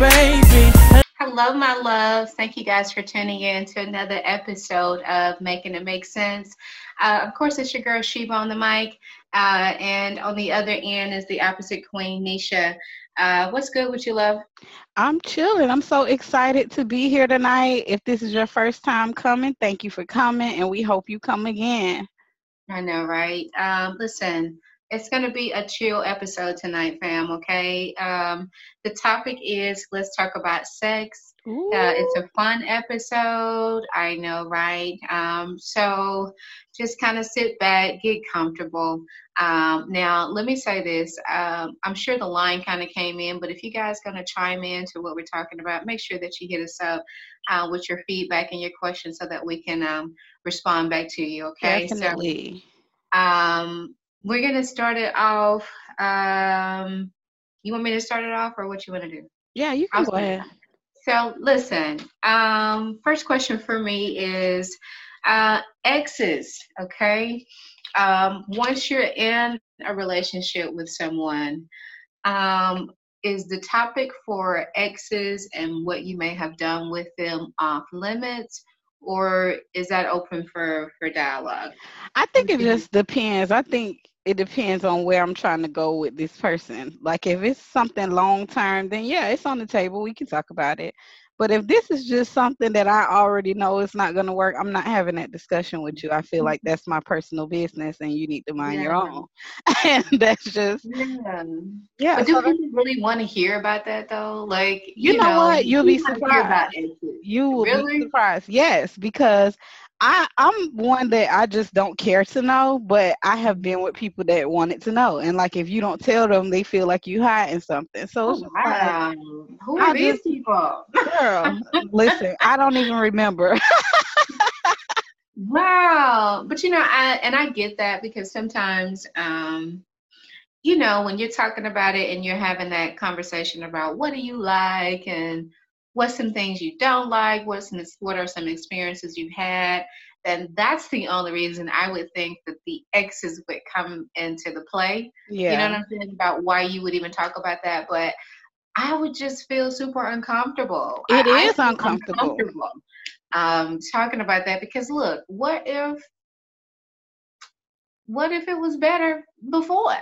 baby. Hello, my loves. Thank you guys for tuning in to another episode of Making It Make Sense. Uh, of course, it's your girl Sheba on the mic, uh, and on the other end is the opposite queen, Nisha. Uh, what's good with you, love? I'm chilling. I'm so excited to be here tonight. If this is your first time coming, thank you for coming, and we hope you come again. I know, right? Um, listen, it's going to be a chill episode tonight, fam, okay? Um, the topic is let's talk about sex. Uh, it's a fun episode. I know, right? Um, so just kind of sit back, get comfortable. Um, now, let me say this. Um, I'm sure the line kind of came in, but if you guys going to chime in to what we're talking about, make sure that you hit us up uh, with your feedback and your questions so that we can um, respond back to you, okay? Definitely. So, um, we're gonna start it off. Um, you want me to start it off, or what you want to do? Yeah, you can I'll go ahead. So listen. Um, first question for me is uh, exes. Okay. Um, once you're in a relationship with someone, um, is the topic for exes and what you may have done with them off limits or is that open for for dialogue? I think it just depends. I think it depends on where I'm trying to go with this person. Like if it's something long term, then yeah, it's on the table. We can talk about it. But if this is just something that I already know is not going to work, I'm not having that discussion with you. I feel like that's my personal business, and you need to mind yeah. your own. and that's just yeah. yeah but do so people really want to hear about that though? Like you, you know, know, what? You'll be surprised. You will really? be surprised. Yes, because I I'm one that I just don't care to know, but I have been with people that wanted to know, and like if you don't tell them, they feel like you hiding something. So wow. Like, who are I these just, people? Girl, listen, I don't even remember. wow, but you know, I and I get that because sometimes, um, you know, when you're talking about it and you're having that conversation about what do you like and what's some things you don't like, what's some, what are some experiences you've had, then that's the only reason I would think that the exes would come into the play. Yeah. You know what I'm saying? About why you would even talk about that. But I would just feel super uncomfortable. It I, is I uncomfortable. uncomfortable um, talking about that because look, what if what if it was better before?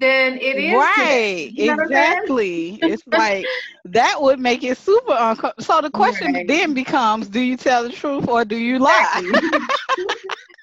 Than it is right you know exactly. It's like that would make it super uncomfortable so the question right. then becomes do you tell the truth or do you lie?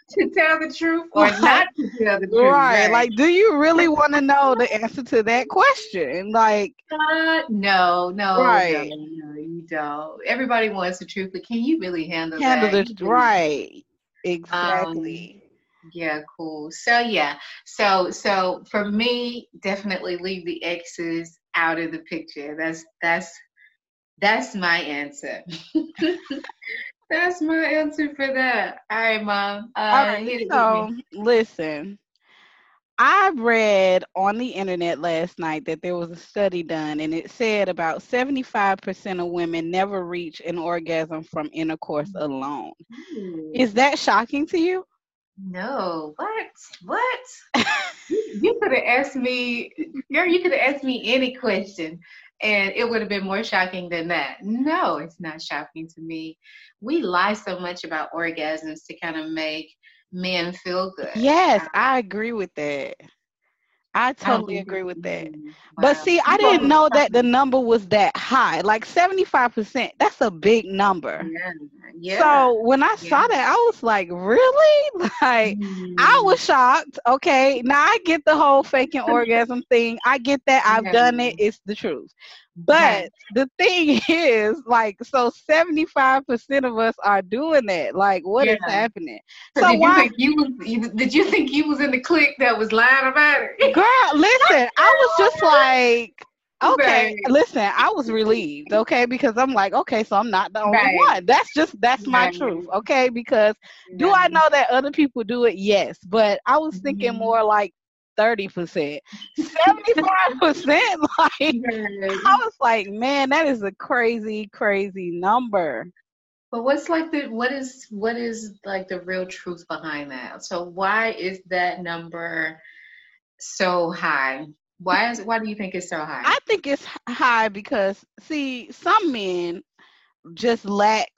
To tell the truth or not to tell the truth right, right. like do you really want to know the answer to that question? Like uh, no no right. no, no, you don't. Everybody wants the truth but can you really handle handle that? it right. Exactly. Um, yeah, cool. So yeah, so so for me, definitely leave the exes out of the picture. That's that's that's my answer. that's my answer for that. All right, mom. Uh, All right. So listen. I read on the internet last night that there was a study done and it said about 75% of women never reach an orgasm from intercourse alone. Mm. Is that shocking to you? No, what? What? you, could have asked me, girl, you could have asked me any question and it would have been more shocking than that. No, it's not shocking to me. We lie so much about orgasms to kind of make men feel good. Yes, I agree with that. I totally agree with that. But see, I didn't know that the number was that high. Like 75%, that's a big number. Yeah. yeah. So when I yeah. saw that, I was like, really? Like, mm. I was shocked. Okay. Now I get the whole faking orgasm thing. I get that. I've yeah. done it. It's the truth. But the thing is, like, so 75% of us are doing that. Like, what yeah. is happening? So, did why, you think you was did you think you was in the clique that was lying about it? Girl, listen, I was just like Okay, right. listen, I was relieved, okay, because I'm like, okay, so I'm not the only right. one. That's just that's my right. truth, okay? Because do I know that other people do it? Yes, but I was thinking mm-hmm. more like 30%. 75%. Like I was like, man, that is a crazy, crazy number. But what's like the what is what is like the real truth behind that? So why is that number so high? Why is why do you think it's so high? I think it's high because see, some men just lack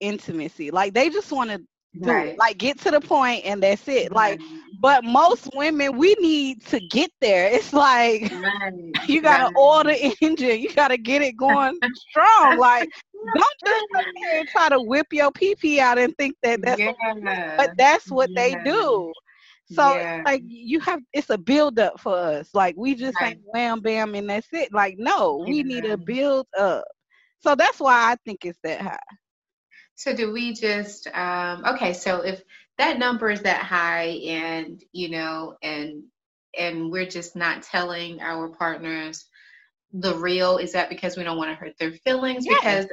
intimacy. Like they just want to do right. it. Like get to the point and that's it. Like but most women we need to get there. It's like right. you gotta right. order engine. You gotta get it going strong. Like don't just come here and try to whip your pee pee out and think that that's yeah. what, but that's what yeah. they do. So yeah. like you have it's a build up for us. Like we just right. ain't wham bam and that's it. Like no, we need a build up. So that's why I think it's that high. So do we just um okay, so if that number is that high and you know and and we're just not telling our partners the real is that because we don't want to hurt their feelings yes. because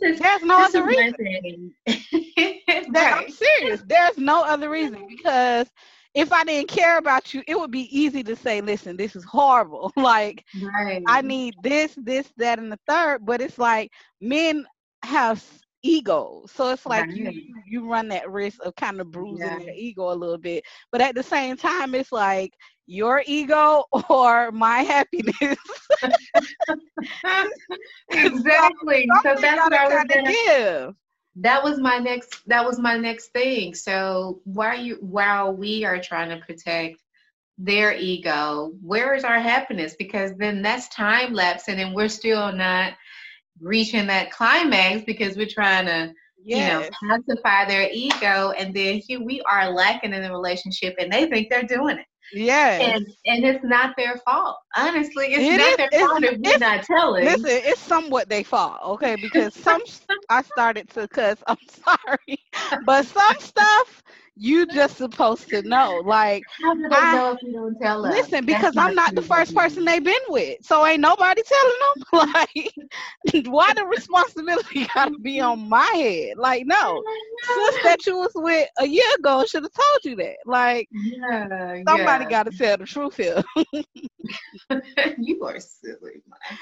is, there's no other reason right. i'm serious there's no other reason because if I didn't care about you, it would be easy to say, listen, this is horrible. like, right. I need this, this, that, and the third. But it's like men have egos. So it's like right. you you run that risk of kind of bruising yeah. their ego a little bit. But at the same time, it's like your ego or my happiness. exactly. so, so that's what I was gonna give that was my next that was my next thing so while you while we are trying to protect their ego where is our happiness because then that's time lapse and then we're still not reaching that climax because we're trying to yes. you know pacify their ego and then here we are lacking in the relationship and they think they're doing it yeah. And and it's not their fault. Honestly, it's it not is, their fault if we're not telling. Listen, it's somewhat their fault, okay? Because some I started to cuss. I'm sorry. But some stuff you just supposed to know. Like how do they I, know if you don't tell them? Listen, because That's I'm not the first person they've been with. So ain't nobody telling them. Like why the responsibility gotta be on my head? Like, no. Sis that you was with a year ago should have told you that. Like yeah, somebody yeah. gotta tell the truth here. you are silly, man.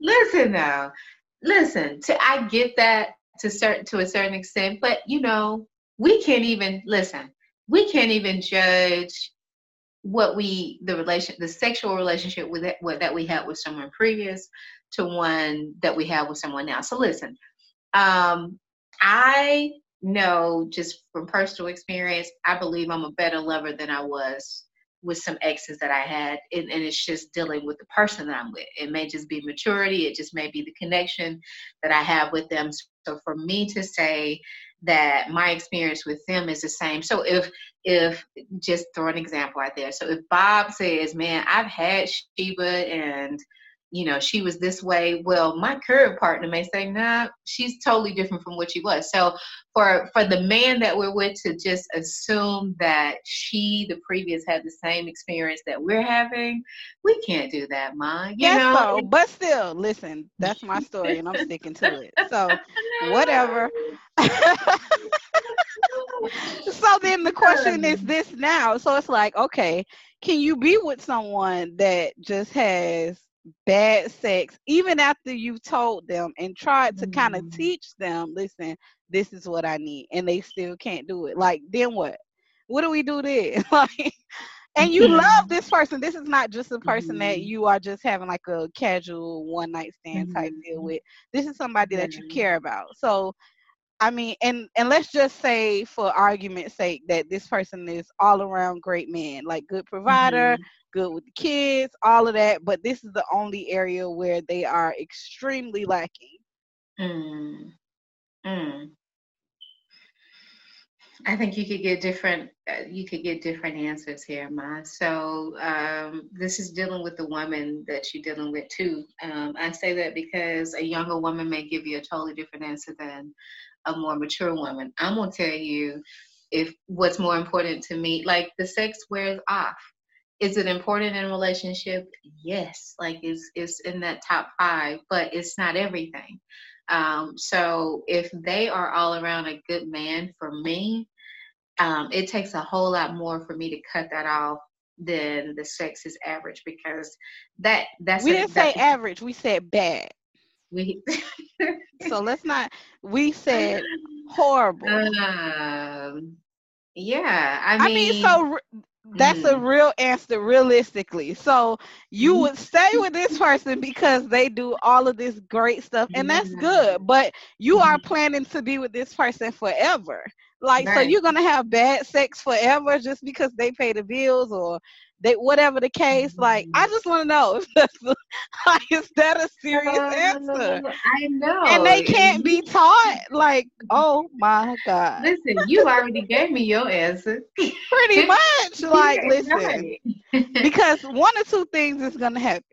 Listen now. Listen, to I get that to certain to a certain extent, but you know, we can't even listen we can't even judge what we the relation the sexual relationship with it what, that we had with someone previous to one that we have with someone now. So listen um i know just from personal experience i believe i'm a better lover than i was with some exes that i had. And, and it's just dealing with the person that i'm with. It may just be maturity. It just may be the connection that i have with them. So for me to say that my experience with them is the same. So if if just throw an example out there. So if Bob says, "Man, I've had Sheba and you know she was this way," well, my current partner may say, "Nah, she's totally different from what she was." So for for the man that we're with to just assume that she, the previous, had the same experience that we're having, we can't do that, ma. You yes, know? so, but still, listen, that's my story, and I'm sticking to it. So whatever. so then the question is um. this now. So it's like, okay, can you be with someone that just has bad sex even after you've told them and tried to mm. kind of mm-hmm. teach them, listen, this is what I need, and they still can't do it? Like, then what? What do we do then? like and you love this person. This is not just a person mm-hmm. that you are just having like a casual one night stand type mm-hmm. deal with. This is somebody that you care about. So I mean, and and let's just say, for argument's sake, that this person is all around great man, like good provider, mm-hmm. good with the kids, all of that. But this is the only area where they are extremely lacking. Mm. Mm. I think you could get different. Uh, you could get different answers here, Ma. So um, this is dealing with the woman that you're dealing with too. Um, I say that because a younger woman may give you a totally different answer than a more mature woman. I'm gonna tell you if what's more important to me, like the sex wears off. Is it important in a relationship? Yes, like it's it's in that top five, but it's not everything. Um, so if they are all around a good man for me, um, it takes a whole lot more for me to cut that off than the sex is average because that that's we didn't say average, we said bad. We so let's not. We said horrible. Um, yeah, I mean, I mean, so that's mm. a real answer realistically. So you mm. would stay with this person because they do all of this great stuff and that's good, but you are mm-hmm. planning to be with this person forever. Like right. so you're to have bad sex forever just because they pay the bills or they whatever the case like i mm-hmm. just want to know if that's like is that a serious answer? i know. And they can't be taught like oh my god. Listen you already gave me your answer. Pretty much like listen. because one or two things is gonna happen.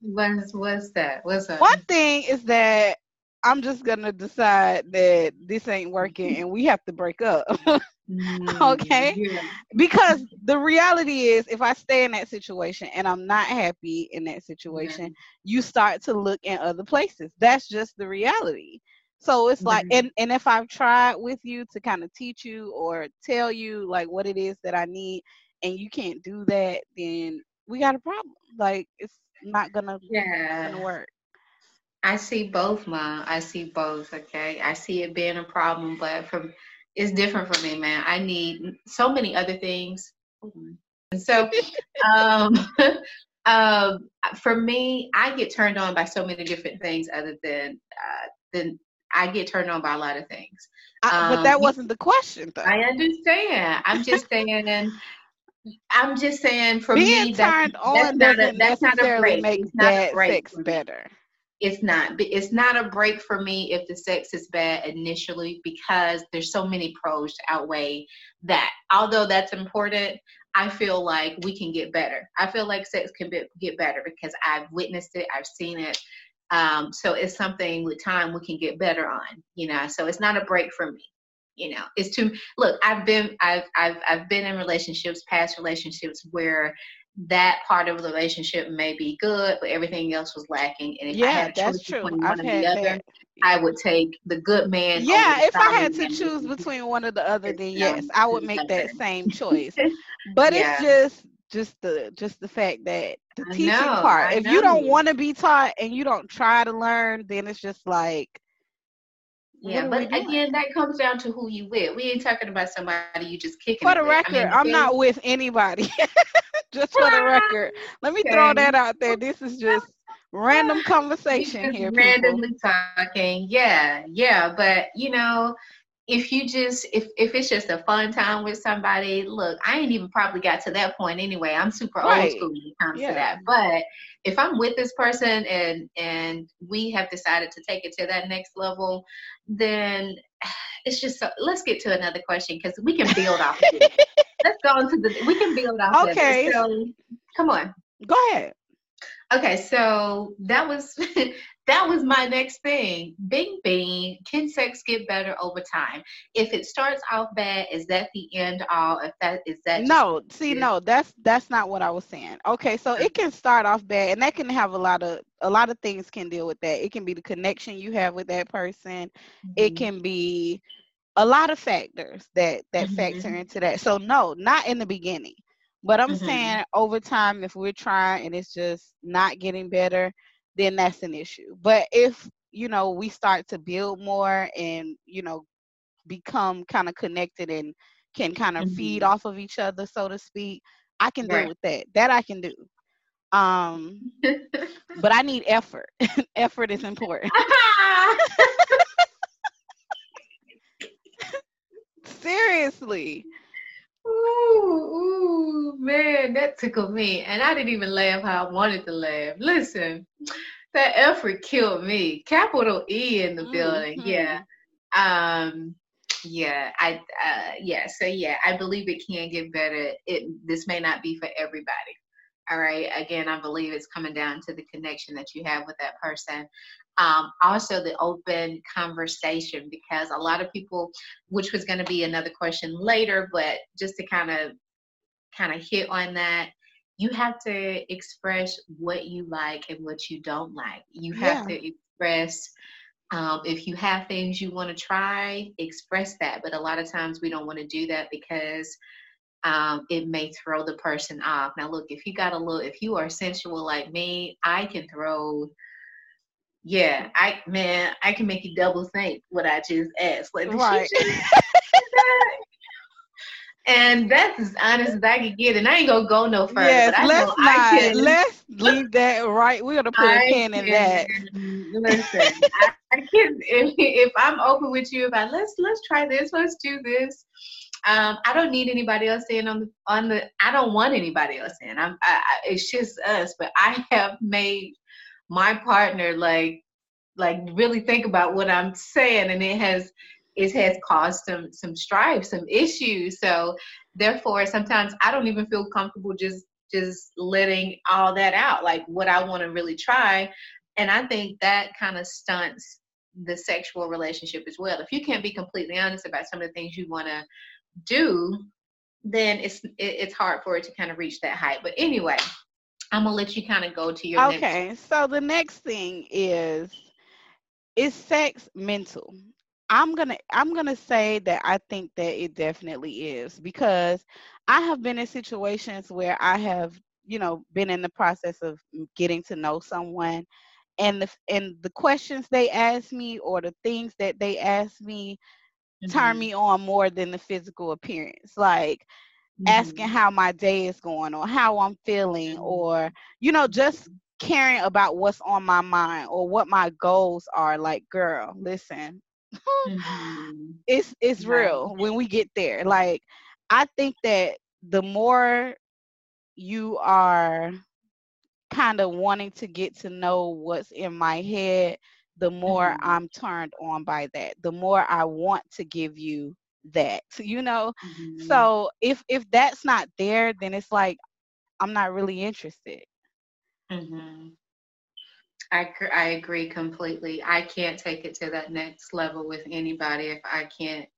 What's what's that? What's that one thing is that i'm just gonna decide that this ain't working and we have to break up Mm, okay? Yeah. because the reality is if i stay in that situation and i'm not happy in that situation yeah. you start to look in other places. That's just the reality. So it's like mm-hmm. and and if i've tried with you to kind of teach you or tell you like what it is that i need and you can't do that then we got a problem. Like it's not gonna yeah gonna work. I see both mom i see both okay? I see it being a problem but from it's different for me, man. I need so many other things. And so, um, um, for me, I get turned on by so many different things other than uh, than I get turned on by a lot of things. Um, but that um, wasn't the question, though. I understand. I'm just saying. I'm just saying for Being me, turned that's, on that's not a, that's not a break. Make that sex better it's not it's not a break for me if the sex is bad initially because there's so many pros to outweigh that. Although that's important i feel like we can get better. I feel like sex can be, get better because i've witnessed it i've seen it. Um, so it's something with time we can get better on you know so it's not a break for me you know. It's too look i've been i've i've, I've been in relationships past relationships where that part of the relationship may be good, but everything else was lacking. And if yeah, I had a choice between one and the other, that. I would take the good man. Yeah, if I had to choose between one or the other, then yes, I would make that same choice. But yeah. it's just just the just the fact that the teaching know, part. if you don't want to be taught and you don't try to learn, then it's just like yeah, but again, that comes down to who you with. We ain't talking about somebody you just kicking. For the record, I mean, I'm not with anybody. just for the record, let me okay. throw that out there. This is just random conversation here. Randomly talking, yeah, yeah. But you know, if you just if if it's just a fun time with somebody, look, I ain't even probably got to that point anyway. I'm super right. old school when it comes yeah. to that. But if I'm with this person and and we have decided to take it to that next level, then it's just so, let's get to another question because we can build off of it. let's go into the we can build off okay. of it. So come on. Go ahead. Okay, so that was that was my next thing. Bing bing. Can sex get better over time? If it starts off bad, is that the end all? If that is that No, see, no, that's that's not what I was saying. Okay, so it can start off bad and that can have a lot of a lot of things can deal with that. It can be the connection you have with that person. Mm-hmm. It can be a lot of factors that that mm-hmm. factor into that. So no, not in the beginning. But I'm mm-hmm. saying over time if we're trying and it's just not getting better, then that's an issue. But if you know we start to build more and you know become kind of connected and can kind of mm-hmm. feed off of each other, so to speak, I can right. deal with that. That I can do. Um, but I need effort. effort is important. Seriously. Ooh, ooh, man, that tickled me. And I didn't even laugh how I wanted to laugh. Listen, that effort killed me. Capital E in the mm-hmm. building. Yeah. Um, yeah, I uh yeah, so yeah, I believe it can get better. It this may not be for everybody. All right. Again, I believe it's coming down to the connection that you have with that person. Um, also, the open conversation, because a lot of people, which was going to be another question later, but just to kind of kind of hit on that, you have to express what you like and what you don't like. You have yeah. to express um, if you have things you want to try, express that. But a lot of times we don't want to do that because um, it may throw the person off. Now, look, if you got a little, if you are sensual like me, I can throw. Yeah, I man, I can make you double think what I just asked. Like, right. and that's as honest as I can get. And I ain't gonna go no further. Yes, let's not. Let's leave that right. We're gonna put I a pin in that. Listen, I, I can if, if I'm open with you about let's let's try this, let's do this. Um, I don't need anybody else in on the on the. I don't want anybody else in. I'm. I, it's just us. But I have made my partner like like really think about what I'm saying, and it has it has caused some some strife, some issues. So therefore, sometimes I don't even feel comfortable just just letting all that out, like what I want to really try. And I think that kind of stunts the sexual relationship as well. If you can't be completely honest about some of the things you want to do, then it's it, it's hard for it to kind of reach that height. But anyway, I'm gonna let you kind of go to your. Okay, next. so the next thing is is sex mental? I'm gonna I'm gonna say that I think that it definitely is because I have been in situations where I have you know been in the process of getting to know someone and the and the questions they ask me or the things that they ask me mm-hmm. turn me on more than the physical appearance like mm-hmm. asking how my day is going or how I'm feeling mm-hmm. or you know just caring about what's on my mind or what my goals are like girl listen mm-hmm. it's it's real when we get there like i think that the more you are kind of wanting to get to know what's in my head the more mm-hmm. i'm turned on by that the more i want to give you that you know mm-hmm. so if if that's not there then it's like i'm not really interested Mm-hmm. I, I agree completely. I can't take it to that next level with anybody if I can't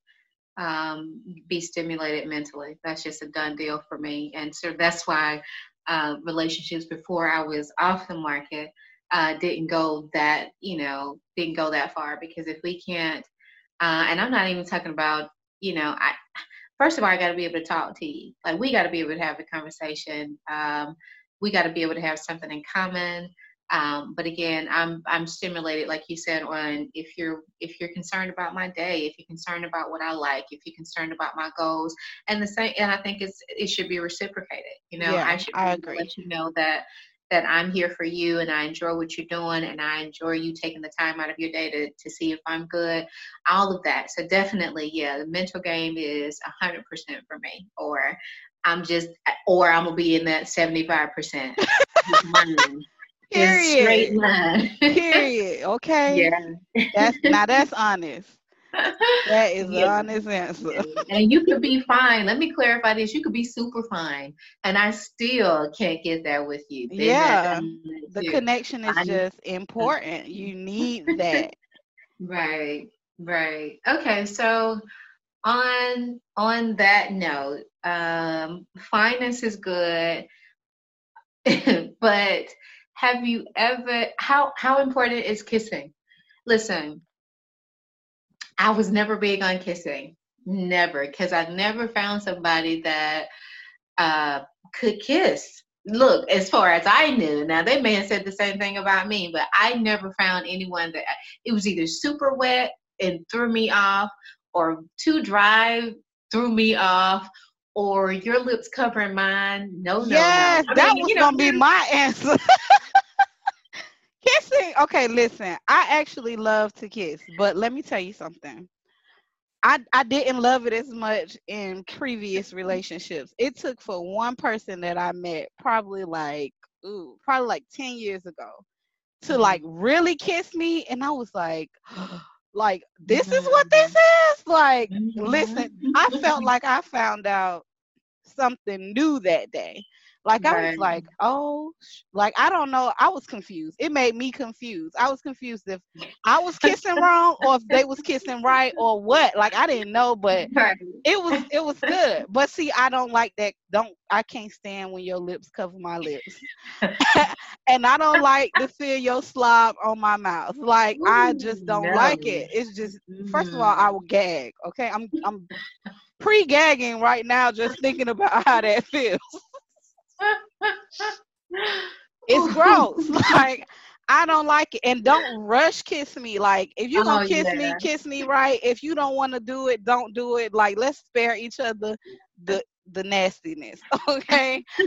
um, be stimulated mentally. That's just a done deal for me. And so that's why uh, relationships before I was off the market uh, didn't go that, you know, didn't go that far because if we can't, uh, and I'm not even talking about, you know, I, first of all, I got to be able to talk to you. Like we got to be able to have a conversation. Um, we got to be able to have something in common. Um, but again, I'm I'm stimulated, like you said, on if you're if you're concerned about my day, if you're concerned about what I like, if you're concerned about my goals, and the same, and I think it's it should be reciprocated. You know, yeah, I should I agree. let you know that that I'm here for you and I enjoy what you're doing and I enjoy you taking the time out of your day to, to see if I'm good, all of that. So definitely, yeah, the mental game is 100% for me. Or I'm just, or I'm gonna be in that 75%. Period. Straight line. Period. Okay. Yeah. That's now that's honest. That is yeah. an honest answer. And you could be fine. Let me clarify this. You could be super fine, and I still can't get there with you. Then yeah, the connection is I just important. You need that. right. Right. Okay. So on on that note, um, finance is good, but have you ever how how important is kissing? Listen, I was never big on kissing, never, because I never found somebody that uh, could kiss. Look, as far as I knew, now they may have said the same thing about me, but I never found anyone that it was either super wet and threw me off, or too dry threw me off, or your lips covering mine. No, no, yes, no. I that mean, was you know, gonna be my answer. Okay, listen, I actually love to kiss, but let me tell you something. I, I didn't love it as much in previous relationships. It took for one person that I met probably like ooh, probably like 10 years ago to mm-hmm. like really kiss me and I was like like this is what this mm-hmm. is like listen i felt mm-hmm. like i found out something new that day like right. I was like, oh, like I don't know. I was confused. It made me confused. I was confused if I was kissing wrong or if they was kissing right or what. Like I didn't know, but right. it was it was good. But see, I don't like that. Don't I can't stand when your lips cover my lips, and I don't like to feel your slob on my mouth. Like Ooh, I just don't no. like it. It's just first of all, mm-hmm. I will gag. Okay, I'm I'm pre-gagging right now just thinking about how that feels it's gross. like I don't like it. And don't rush kiss me. Like if you're gonna oh, kiss yeah. me, kiss me right. If you don't want to do it, don't do it. Like let's spare each other the the nastiness. Okay.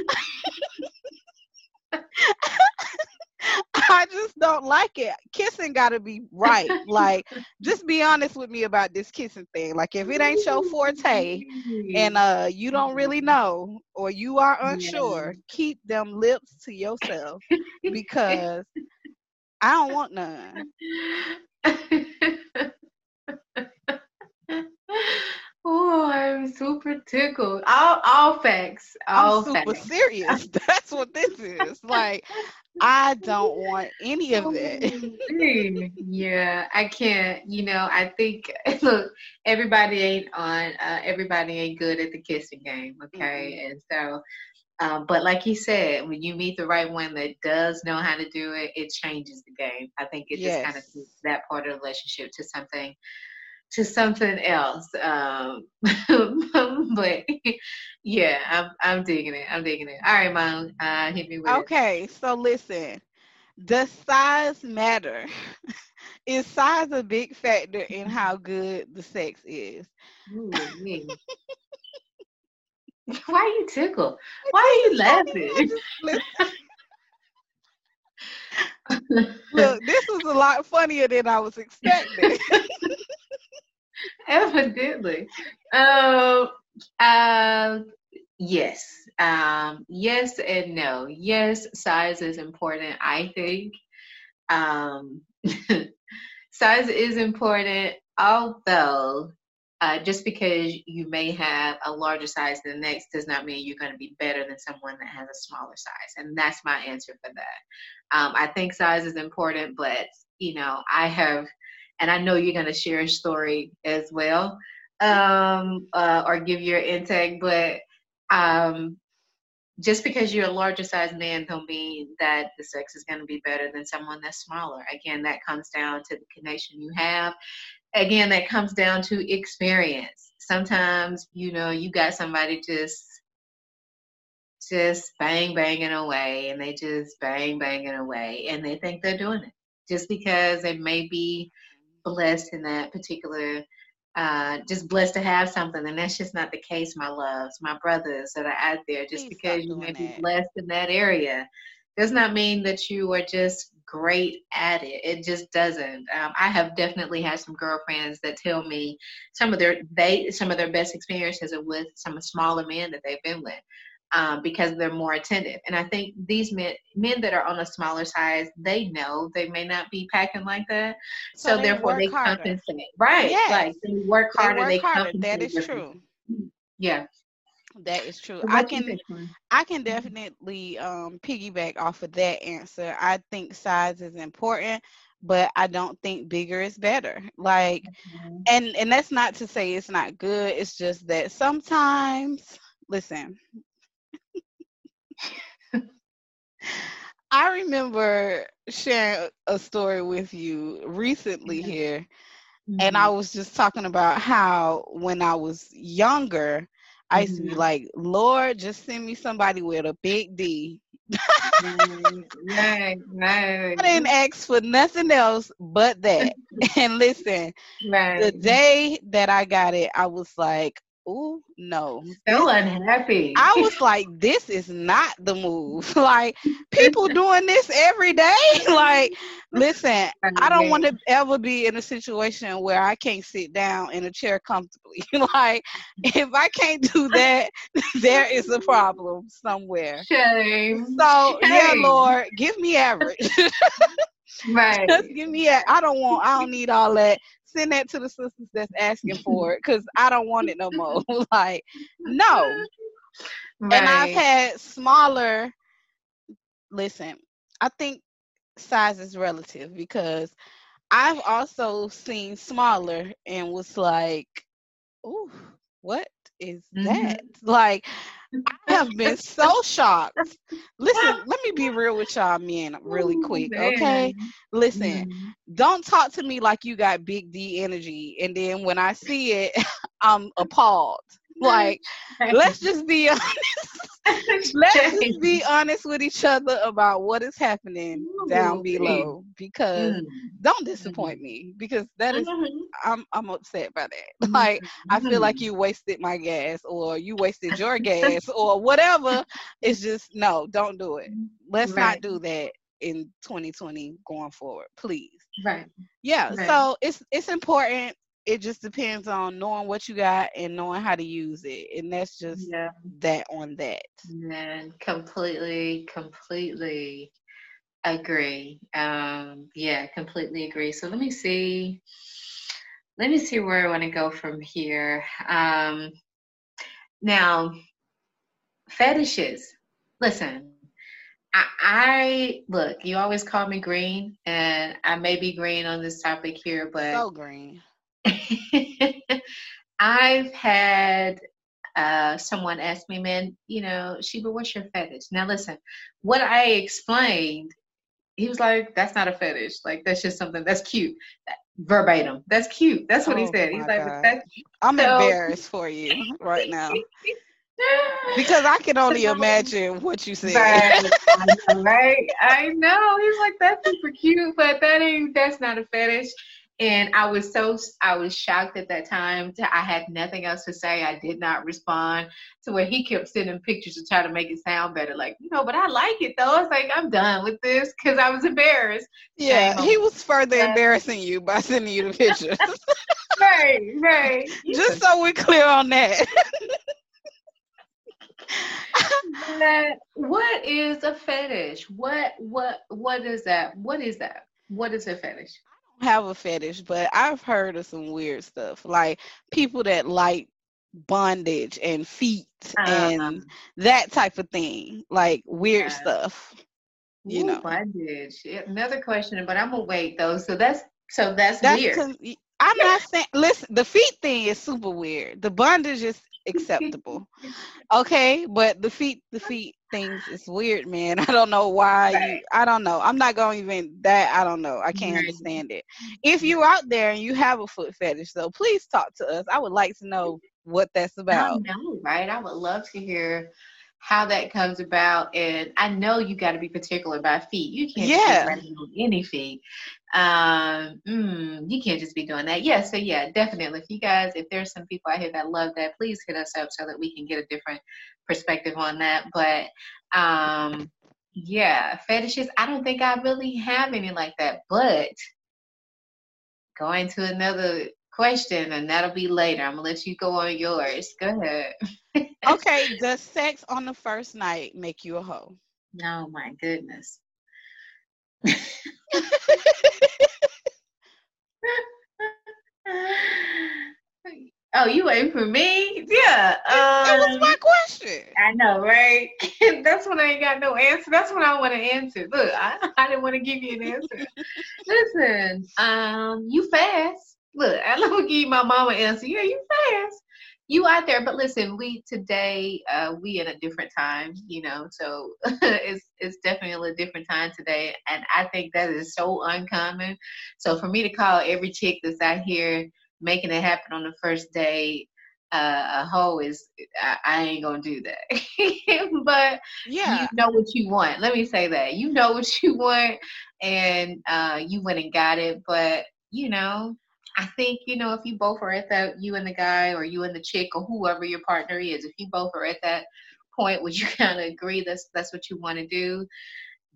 I just don't like it. Kissing gotta be right. Like, just be honest with me about this kissing thing. Like, if it ain't your forte and uh you don't really know or you are unsure, yeah. keep them lips to yourself because I don't want none. Oh, I'm super tickled. All all facts. All I'm super facts. serious. That's what this is. Like I don't want any of that. yeah, I can't. You know, I think look, everybody ain't on. Uh, everybody ain't good at the kissing game. Okay, mm-hmm. and so. Um, but like you said, when you meet the right one that does know how to do it, it changes the game. I think it yes. just kind of that part of the relationship to something to something else. Um, but yeah, I'm I'm digging it. I'm digging it. All right, mom, uh, hit me with. Okay, so listen, does size matter? is size a big factor in how good the sex is? Ooh, Why are you tickled? Why are you laughing? Look, this was a lot funnier than I was expecting. Evidently. Um, uh, yes. Um, yes and no. Yes, size is important, I think. Um, size is important, although uh, just because you may have a larger size than the next does not mean you're going to be better than someone that has a smaller size. And that's my answer for that. Um, I think size is important, but you know, I have and I know you're going to share a story as well um, uh, or give your intake, but um, just because you're a larger size man don't mean that the sex is going to be better than someone that's smaller. Again, that comes down to the connection you have. Again, that comes down to experience. Sometimes, you know, you got somebody just just bang banging away and they just bang banging away and they think they're doing it just because it may be blessed in that particular uh, just blessed to have something, and that's just not the case, my loves, my brothers that are out there. Just Please because you may be blessed in that area does not mean that you are just great at it. It just doesn't. Um, I have definitely had some girlfriends that tell me some of their they some of their best experiences are with some smaller men that they've been with um, because they're more attentive. And I think these men, men that are on a smaller size, they know they may not be packing like that, so, so they therefore they harder. compensate. Right? Yes. Like they work harder. They, work they harder. That is true. Yeah. That is true. I can I can definitely um, piggyback off of that answer. I think size is important, but I don't think bigger is better. Like mm-hmm. and and that's not to say it's not good. It's just that sometimes listen, I remember sharing a story with you recently here, mm-hmm. and I was just talking about how when I was younger, I used to be mm-hmm. like, Lord, just send me somebody with a big D. right, right. I didn't ask for nothing else but that. and listen, right. the day that I got it, I was like, oh no. So unhappy. I was like this is not the move. Like people doing this every day? Like listen i don't want to ever be in a situation where i can't sit down in a chair comfortably. Like if i can't do that there is a problem somewhere. Shame. So Shame. yeah lord give me average. Right. Just give me a, i don't want i don't need all that send that to the sisters that's asking for it because I don't want it no more. like, no. Right. And I've had smaller. Listen, I think size is relative because I've also seen smaller and was like, "Ooh, what is mm-hmm. that?" Like, I have been so shocked. Listen, let me be real with y'all men really quick, okay? Listen, mm-hmm. don't talk to me like you got big D energy and then when I see it, I'm appalled. Like, let's just be honest. let's just be honest with each other about what is happening down below because mm. don't disappoint me because that is, mm-hmm. I'm I'm upset by that. Like I feel like mm-hmm. you wasted my gas or you wasted your gas or whatever. It's just no, don't do it. Let's right. not do that in 2020 going forward, please. Right. Yeah. Right. So it's it's important. It just depends on knowing what you got and knowing how to use it, and that's just yeah. that on that. Man, completely, completely agree. Um, yeah, completely agree. So let me see. Let me see where I want to go from here. Um, now, fetishes. Listen, I, I, look. You always call me green, and I may be green on this topic here, but so green. I've had uh, someone ask me, man, you know, Sheba, what's your fetish? Now, listen, what I explained, he was like, that's not a fetish. Like, that's just something that's cute. Verbatim. That's cute. That's what oh, he said. He's like, I'm so, embarrassed for you right now. because I can only imagine what you said. Right. I know, right? I know. He's like, that's super cute, but that ain't that's not a fetish. And I was so I was shocked at that time. I had nothing else to say. I did not respond to where he kept sending pictures to try to make it sound better. Like, you know, but I like it though. It's like, I'm done with this because I was embarrassed. Yeah, he was further yeah. embarrassing you by sending you the pictures. right, right. Just so we're clear on that that what is a fetish? What what what is that? What is that? What is a fetish? Have a fetish, but I've heard of some weird stuff. Like people that like bondage and feet uh-huh. and that type of thing. Like weird yeah. stuff. You Ooh, know. Bondage. Another question, but I'm gonna wait though. So that's so that's, that's weird. I'm not saying listen, the feet thing is super weird. The bondage is acceptable. okay, but the feet the feet things it's weird, man. I don't know why you I don't know. I'm not going even that I don't know. I can't understand it. If you're out there and you have a foot fetish though, please talk to us. I would like to know what that's about. I know, right? I would love to hear how that comes about. And I know you got to be particular about feet. You can't yeah. on any feet. Um, mm, you can't just be doing that. Yeah. So yeah, definitely. If you guys, if there's some people out here that love that, please hit us up so that we can get a different perspective on that. But um, yeah, fetishes. I don't think I really have any like that. But going to another question, and that'll be later. I'm gonna let you go on yours. Go ahead. okay, does sex on the first night make you a hoe? Oh my goodness. oh, you waiting for me? Yeah. Um, that was my um, question. I know, right? That's when I ain't got no answer. That's when I want to answer. Look, I, I didn't want to give you an answer. Listen, um, you fast look, I love to give my mama answer. Yeah, you fast. You out there, but listen, we today uh, we in a different time, you know. So it's it's definitely a different time today, and I think that is so uncommon. So for me to call every chick that's out here making it happen on the first day uh, a hoe is I, I, ain't gonna do that. but yeah, you know what you want. Let me say that you know what you want, and uh, you went and got it. But you know, I think, you know, if you both are at that, you and the guy or you and the chick or whoever your partner is, if you both are at that point where you kind of agree that's that's what you want to do,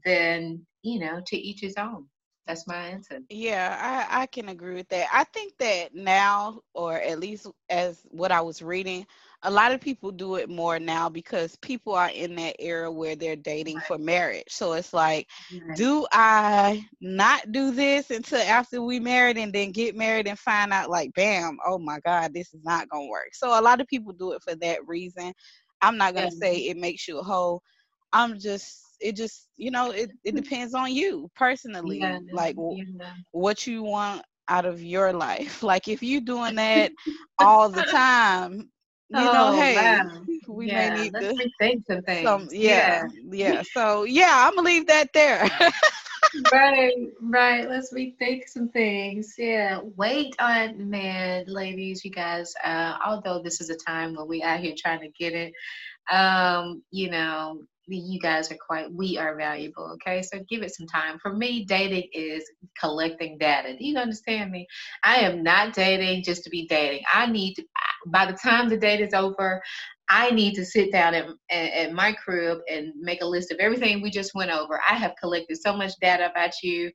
then, you know, to each his own. That's my answer. Yeah, I, I can agree with that. I think that now, or at least as what I was reading, a lot of people do it more now because people are in that era where they're dating for marriage. So it's like, do I not do this until after we married and then get married and find out like, bam, oh my God, this is not gonna work. So a lot of people do it for that reason. I'm not gonna say it makes you a whole. I'm just it just you know it, it depends on you personally yeah, like yeah. what you want out of your life like if you're doing that all the time you oh, know, hey, wow. we yeah, may need to rethink some things. Some, yeah, yeah, yeah. So yeah, I'm gonna leave that there. right, right. Let's rethink some things. Yeah. Wait on man, ladies, you guys. Uh, although this is a time when we out here trying to get it, um, you know, you guys are quite we are valuable okay so give it some time for me dating is collecting data do you understand me i am not dating just to be dating i need to by the time the date is over I need to sit down at, at, my crib and make a list of everything we just went over. I have collected so much data about you.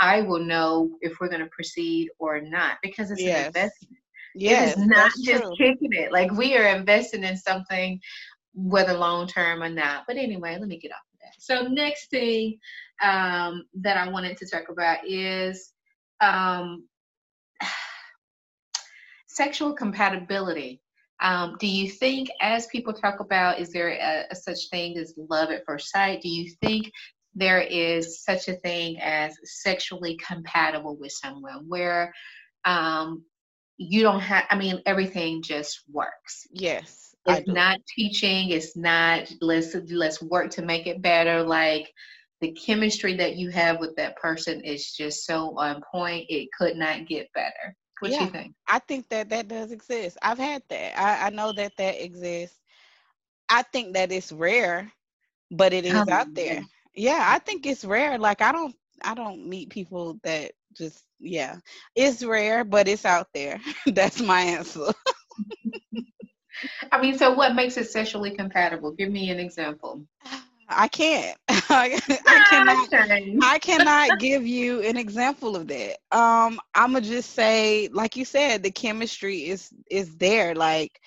I will know if we're going to proceed or not because it's yes. an investment. Yes, it is not just true. kicking it. Like we are investing in something, whether long term or not. But anyway, let me get off of that. So next thing um, that I wanted to talk about is um, sexual compatibility. Um, do you think, as people talk about, is there a, a such thing as love at first sight? Do you think there is such a thing as sexually compatible with someone where um, you don't have, I mean, everything just works? Yes. It's not teaching. It's not let's let's work to make it better. Like the chemistry that you have with that person is just so on point. It could not get better. What yeah, you think? I think that that does exist. I've had that. I, I know that that exists. I think that it's rare, but it is oh, out um, there. Yeah. yeah, I think it's rare. Like I don't I don't meet people that just yeah. It's rare, but it's out there. That's my answer. I mean, so what makes it sexually compatible? Give me an example. I can't. I, I cannot. I cannot give you an example of that. Um, I'ma just say, like you said, the chemistry is is there. Like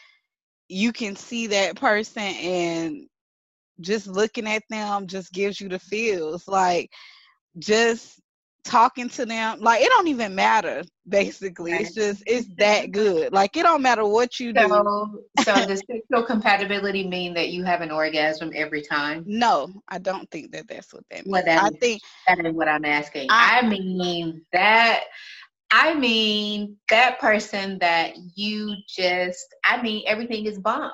you can see that person, and just looking at them just gives you the feels. Like just talking to them like it don't even matter basically it's just it's that good like it don't matter what you do so, so does sexual compatibility mean that you have an orgasm every time no i don't think that that's what that means that i is, think that is what i'm asking I, I mean that I mean that person that you just I mean everything is bomb.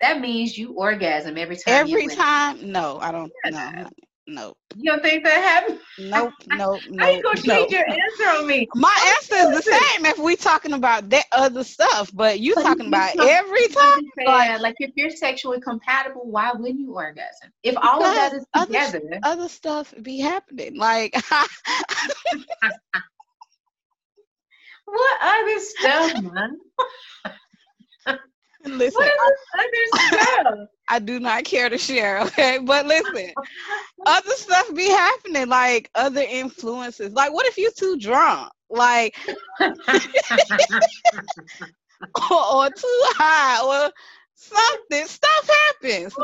That means you orgasm every time. Every time? No, I don't know. Nope. You don't think that happened? Nope, nope, nope. How you gonna change your answer on me? My answer is the same if we talking about that other stuff, but you but talking about every time. Like, like if you're sexually compatible, why wouldn't you orgasm? If all of that is together, other, other stuff be happening. Like what other stuff, man? Listen, I, I, do not care to share, okay? But listen, other stuff be happening, like other influences. Like, what if you too drunk? Like, or, or, too high, or something. Stuff happens.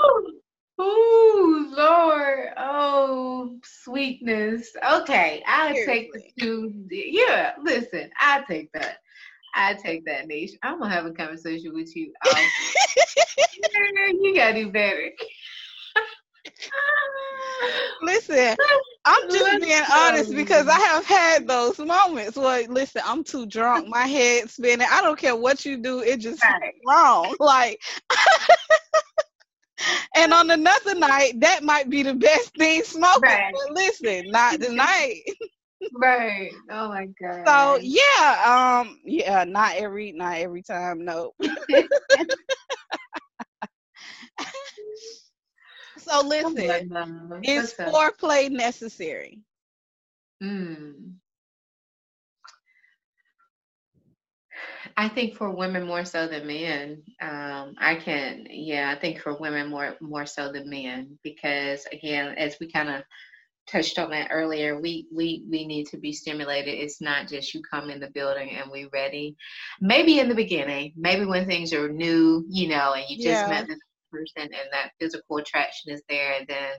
Ooh, Lord. Oh, sweetness. Okay, I'll take the two. Yeah, listen, I'll take that. I take that, Niche. I'm gonna have a conversation with you. Um, you gotta do better. listen, I'm just being honest because I have had those moments where, listen, I'm too drunk, my head spinning. I don't care what you do, it just right. wrong. Like, and on another night, that might be the best thing smoking. Right. But listen, not tonight right. Oh my god. So yeah, um, yeah, not every not every time, no. so listen, is foreplay necessary? Hmm. I think for women more so than men. Um, I can, yeah, I think for women more more so than men because again, as we kind of touched on that earlier we we we need to be stimulated. It's not just you come in the building and we ready. Maybe in the beginning maybe when things are new you know and you just yeah. met this person and that physical attraction is there then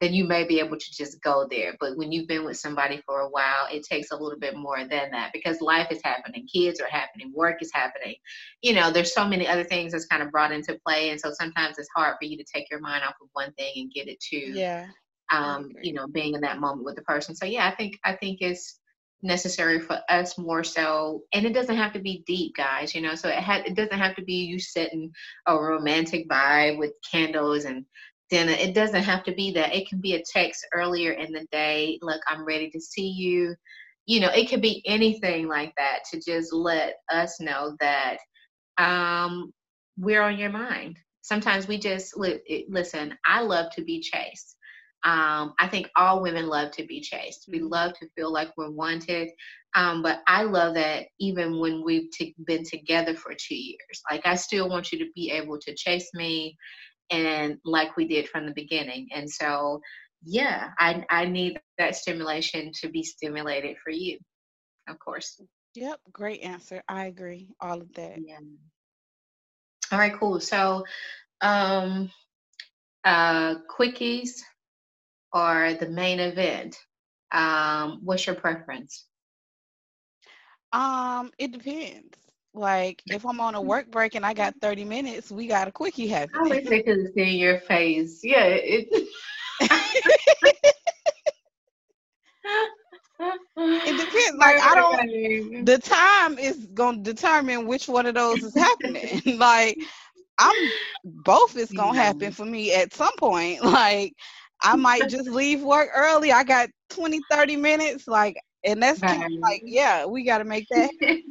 then you may be able to just go there. But when you've been with somebody for a while it takes a little bit more than that because life is happening kids are happening work is happening. You know there's so many other things that's kind of brought into play and so sometimes it's hard for you to take your mind off of one thing and get it to yeah um, you know, being in that moment with the person. So yeah, I think I think it's necessary for us more so and it doesn't have to be deep guys you know so it had it doesn't have to be you setting a romantic vibe with candles and dinner. It doesn't have to be that. It can be a text earlier in the day. Look, I'm ready to see you. You know, it could be anything like that to just let us know that um, we're on your mind. Sometimes we just li- listen. I love to be chased. Um, I think all women love to be chased. We love to feel like we're wanted. Um, but I love that even when we've t- been together for two years, like I still want you to be able to chase me and like we did from the beginning. And so, yeah, I, I need that stimulation to be stimulated for you, of course. Yep, great answer. I agree. All of that. Yeah. All right, cool. So, um, uh, quickies or the main event? Um, what's your preference? Um, it depends. Like if I'm on a work break and I got 30 minutes, we got a quickie happening. I wish they could see your face. Yeah, it. it depends. Like I don't. The time is gonna determine which one of those is happening. like I'm both is gonna happen for me at some point. Like I might just leave work early. I got 20, 30 minutes. Like, and that's right. kind of like, yeah, we got to make that.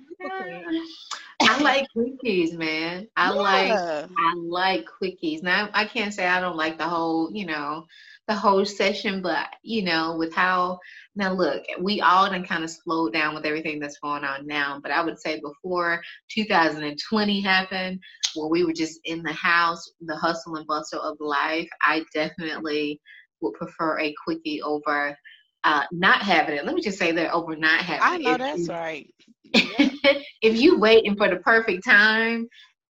I like quickies, man. I yeah. like I like quickies. Now I can't say I don't like the whole, you know, the whole session, but you know, with how now look, we all done kind of slowed down with everything that's going on now. But I would say before 2020 happened, where we were just in the house, the hustle and bustle of life, I definitely would prefer a quickie over uh, not having it. Let me just say that over not having I know it. that's you, right. if you waiting for the perfect time,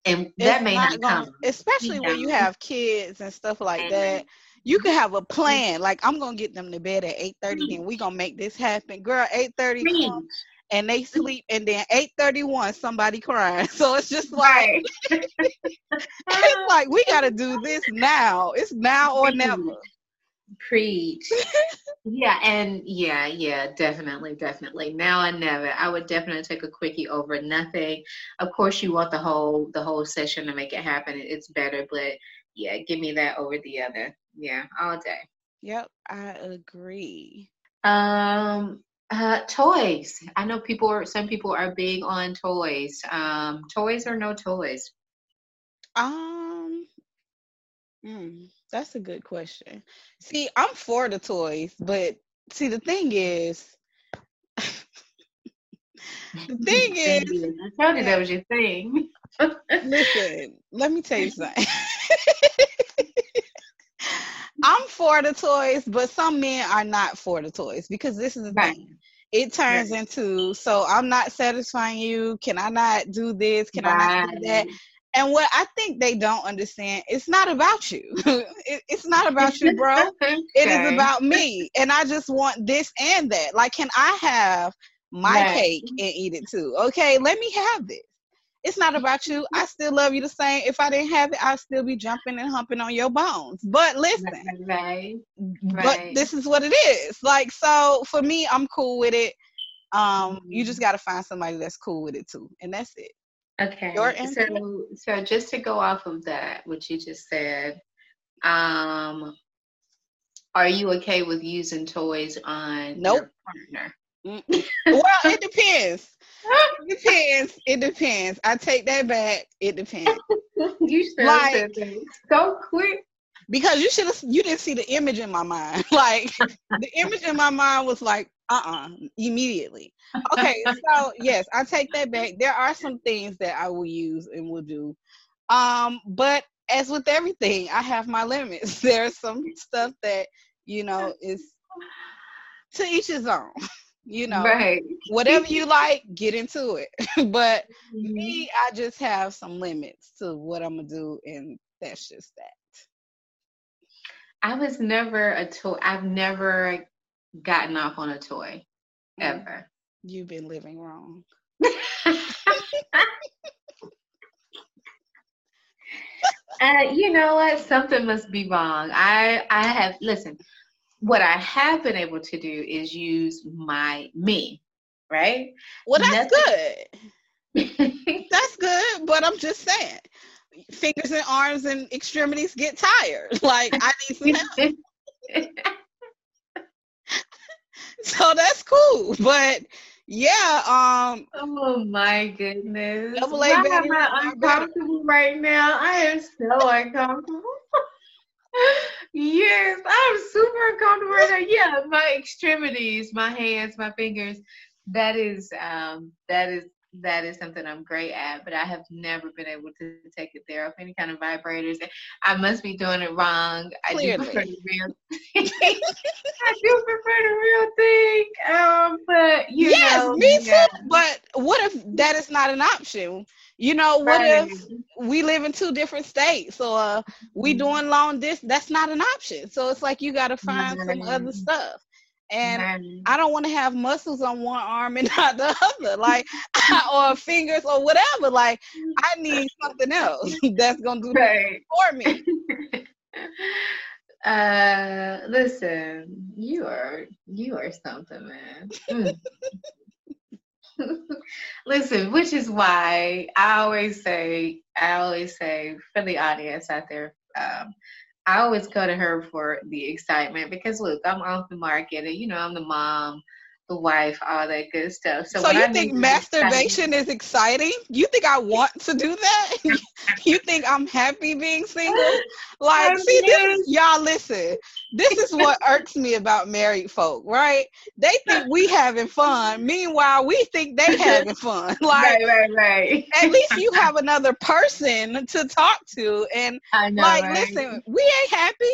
and that it's may not, come, especially when you have kids and stuff like mm-hmm. that. You can have a plan. Like I'm gonna get them to bed at eight thirty, mm-hmm. and we gonna make this happen, girl. Eight thirty, and they sleep, and then eight thirty one, somebody crying. So it's just like it's like we gotta do this now. It's now or never. Preach. yeah, and yeah, yeah, definitely, definitely. Now I never. I would definitely take a quickie over nothing. Of course, you want the whole the whole session to make it happen. It's better, but yeah, give me that over the other. Yeah, all day. Yep, I agree. Um, uh, toys. I know people are. Some people are big on toys. Um, toys or no toys. Um. Mm. That's a good question. See, I'm for the toys, but see, the thing is, the thing is, I told you that was your thing. listen, let me tell you something. I'm for the toys, but some men are not for the toys because this is the right. thing. It turns right. into so I'm not satisfying you. Can I not do this? Can right. I not do that? And what I think they don't understand, it's not about you. it, it's not about you, bro. okay. It is about me. And I just want this and that. Like, can I have my right. cake and eat it too? Okay, let me have this. It's not about you. I still love you the same. If I didn't have it, I'd still be jumping and humping on your bones. But listen, right. but this is what it is. Like, so for me, I'm cool with it. Um, you mm-hmm. just got to find somebody that's cool with it too, and that's it. Okay. So, so just to go off of that, what you just said, um, are you okay with using toys on nope. your partner? well, it depends. It depends. It depends. I take that back. It depends. you should like, so quick. Because you should have you didn't see the image in my mind. Like the image in my mind was like, uh-uh immediately. Okay so yes i take that back. There are some things that i will use and will do um but as with everything i have my limits. There's some stuff that you know is to each his own you know. Right. whatever you like get into it. But mm-hmm. me i just have some limits to what i'm gonna do and that's just that. I was never a toy i've never gotten off on a toy mm. ever. You've been living wrong. uh, you know what? Something must be wrong. I I have listen. What I have been able to do is use my me, right? Well, that's Nothing- good. that's good, but I'm just saying fingers and arms and extremities get tired. Like I need some help. so that's cool. But yeah, um Oh my goodness. Double A Why am I uncomfortable right now? I am so uncomfortable. yes, I'm super uncomfortable right now. Yeah, my extremities, my hands, my fingers. That is um that is that is something I'm great at, but I have never been able to take it there off any kind of vibrators. I must be doing it wrong. Clearly. I do prefer the real I do prefer the real thing. Um, but you yes, know, me yeah. too. But what if that is not an option? You know, what right. if we live in two different states or uh, we mm-hmm. doing long distance? That's not an option. So it's like you got to find some other stuff and I don't want to have muscles on one arm and not the other, like or fingers or whatever. Like I need something else that's gonna do right. for me. uh, listen, you are you are something, man. Mm. listen, which is why I always say, I always say for the audience out there, um, I always go to her for the excitement because look, I'm off the market and you know, I'm the mom the wife, all that good stuff. So, so you I think masturbation is exciting? You think I want to do that? you think I'm happy being single? Like, see, this, y'all listen. This is what irks me about married folk, right? They think we having fun. Meanwhile, we think they having fun. Like, right, right, right. at least you have another person to talk to, and know, like, right? listen, we ain't happy.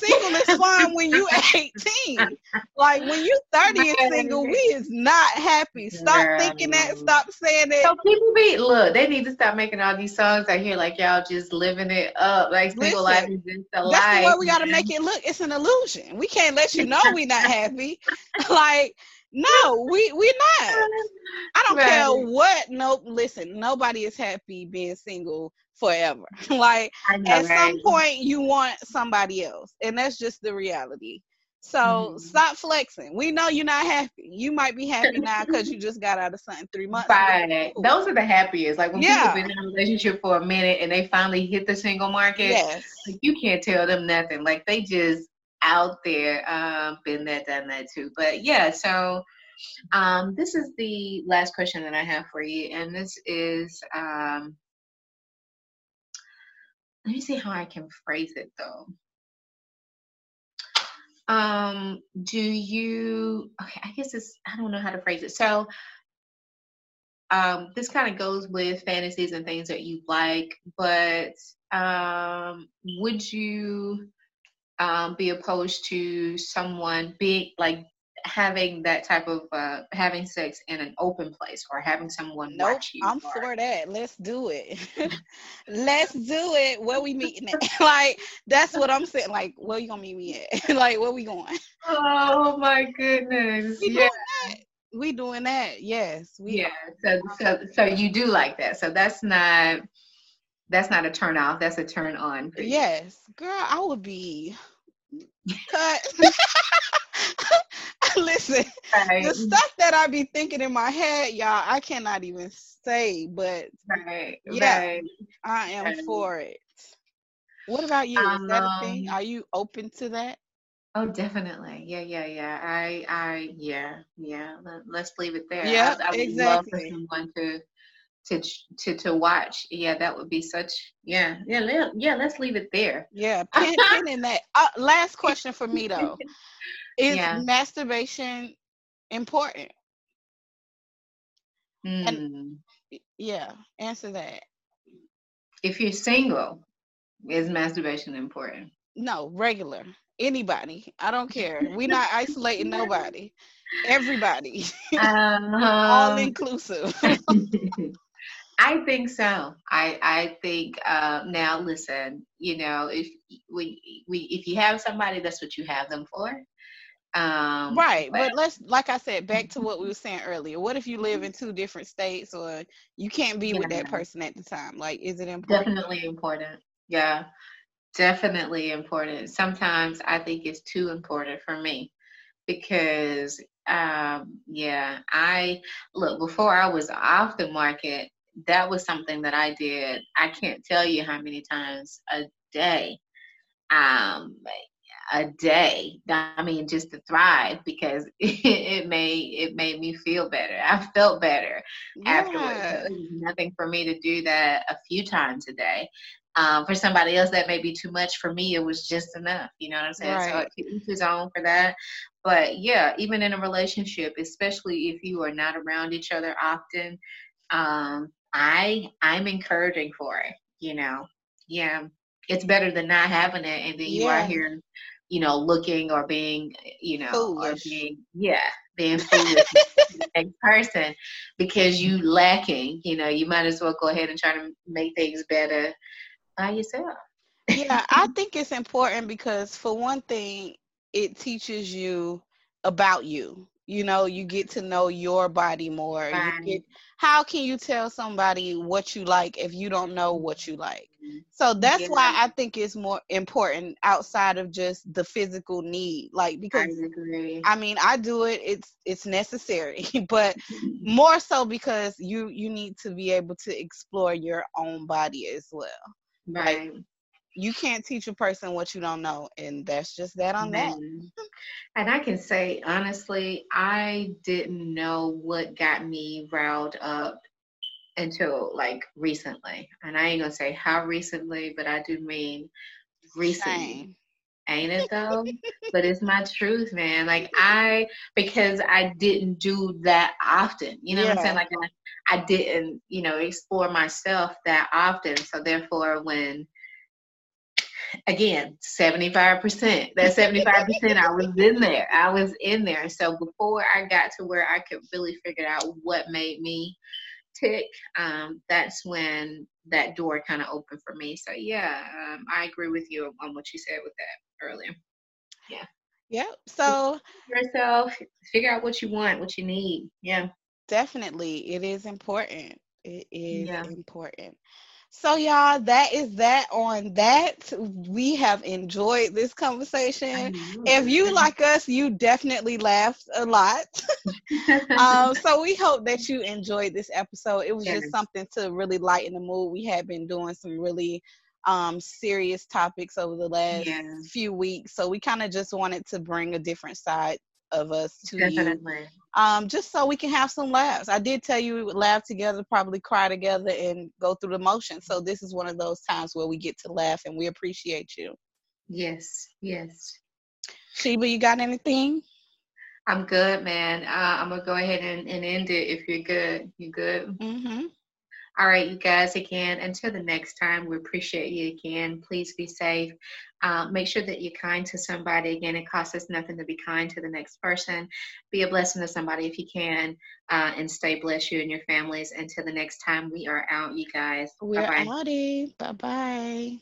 Single is fine when you 18. Like when you 30 and single, we is not happy. Stop thinking that. Stop saying that. So people be look, they need to stop making all these songs out here like y'all just living it up. Like single Listen, life is just a lie. That's the way we gotta make it look. It's an illusion. We can't let you know we not happy. like no, we we not. I don't right. care what. Nope. Listen, nobody is happy being single forever. like know, at right? some point you want somebody else. And that's just the reality. So mm-hmm. stop flexing. We know you're not happy. You might be happy now because you just got out of something three months. Right. Those are the happiest. Like when yeah. people been in a relationship for a minute and they finally hit the single market. Yes. Like you can't tell them nothing. Like they just out there. Um, been there, done that too. But yeah, so um, this is the last question that I have for you, and this is um, let me see how I can phrase it though. Um, do you okay, I guess it's I don't know how to phrase it. So um this kind of goes with fantasies and things that you like, but um would you um be opposed to someone being like having that type of uh, having sex in an open place or having someone nope, watch you. I'm or... for that. Let's do it. Let's do it. Where we meeting at? like that's what I'm saying. Like where you gonna meet me at? like where we going? Oh my goodness. We yeah. Doing we doing that. Yes. We yeah. So so so you do like that. So that's not that's not a turn off. That's a turn on. Yes, girl. I would be cut. Listen, right. the stuff that I be thinking in my head, y'all, I cannot even say, but right, yeah, right. I am for it. What about you? Is that a thing? Um, Are you open to that? Oh, definitely. Yeah, yeah, yeah. I, I, yeah, yeah. Let, us leave it there. Yeah, I, I would exactly. love for someone to, to, to, to watch. Yeah, that would be such. Yeah, yeah, yeah. Let's leave it there. Yeah, pin, pin in that. Uh, last question for me though. Is yeah. masturbation important? Mm. And yeah, answer that. If you're single, is masturbation important? No, regular. Anybody. I don't care. We're not isolating nobody. Everybody. Um, All inclusive. I think so. I I think uh, now. Listen, you know, if we we if you have somebody, that's what you have them for. Um, right, but, but, let's, like I said, back to what we were saying earlier. What if you live in two different states, or you can't be yeah. with that person at the time? Like, is it important? Definitely important. Yeah, definitely important. Sometimes I think it's too important for me because, um, yeah, I look before I was off the market. That was something that I did. I can't tell you how many times a day. Um, a day. I mean, just to thrive because it, made it made me feel better. I felt better yeah. afterwards. nothing for me to do that a few times a day. Um, for somebody else, that may be too much. For me, it was just enough. You know what I'm saying? Right. So each his own for that. But yeah, even in a relationship, especially if you are not around each other often, um, I I'm encouraging for it. You know, yeah, it's better than not having it, and then you yeah. are here, you know, looking or being, you know, foolish. or being yeah, being foolish next person because you lacking. You know, you might as well go ahead and try to make things better by yourself. yeah, I think it's important because for one thing, it teaches you about you. You know, you get to know your body more. Right. You get, how can you tell somebody what you like if you don't know what you like? Mm-hmm. So that's yeah. why I think it's more important outside of just the physical need. Like because I, I mean I do it, it's it's necessary, but mm-hmm. more so because you you need to be able to explore your own body as well. Right. Like, you can't teach a person what you don't know and that's just that on that. And i can say honestly i didn't know what got me riled up until like recently. And i ain't gonna say how recently but i do mean recently. Same. ain't it though? But it's my truth man. Like i because i didn't do that often. You know yeah. what i'm saying? Like I, I didn't you know explore myself that often. So therefore when again 75% that 75% i was in there. I was in there. So before i got to where i could really figure out what made me tick um, that's when that door kind of opened for me. So yeah um, i agree with you on what you said with that earlier. Yeah. Yeah so yourself figure out what you want what you need. Yeah. Definitely. It is important. It is yeah. important so, y'all, that is that on that. We have enjoyed this conversation. If you like us, you definitely laughed a lot. um, so, we hope that you enjoyed this episode. It was yes. just something to really lighten the mood. We have been doing some really um serious topics over the last yes. few weeks so we kind of just wanted to bring a different side of us to Definitely. you. Um, just so we can have some laughs. I did tell you we would laugh together, probably cry together, and go through the motions. So this is one of those times where we get to laugh, and we appreciate you. Yes, yes. Sheba, you got anything? I'm good, man. Uh, I'm gonna go ahead and, and end it if you're good. You good? Mm-hmm. All right, you guys, again, until the next time, we appreciate you again. Please be safe. Uh, make sure that you're kind to somebody. Again, it costs us nothing to be kind to the next person. Be a blessing to somebody if you can, uh, and stay blessed you and your families. Until the next time, we are out, you guys. We're Bye-bye. Bye bye.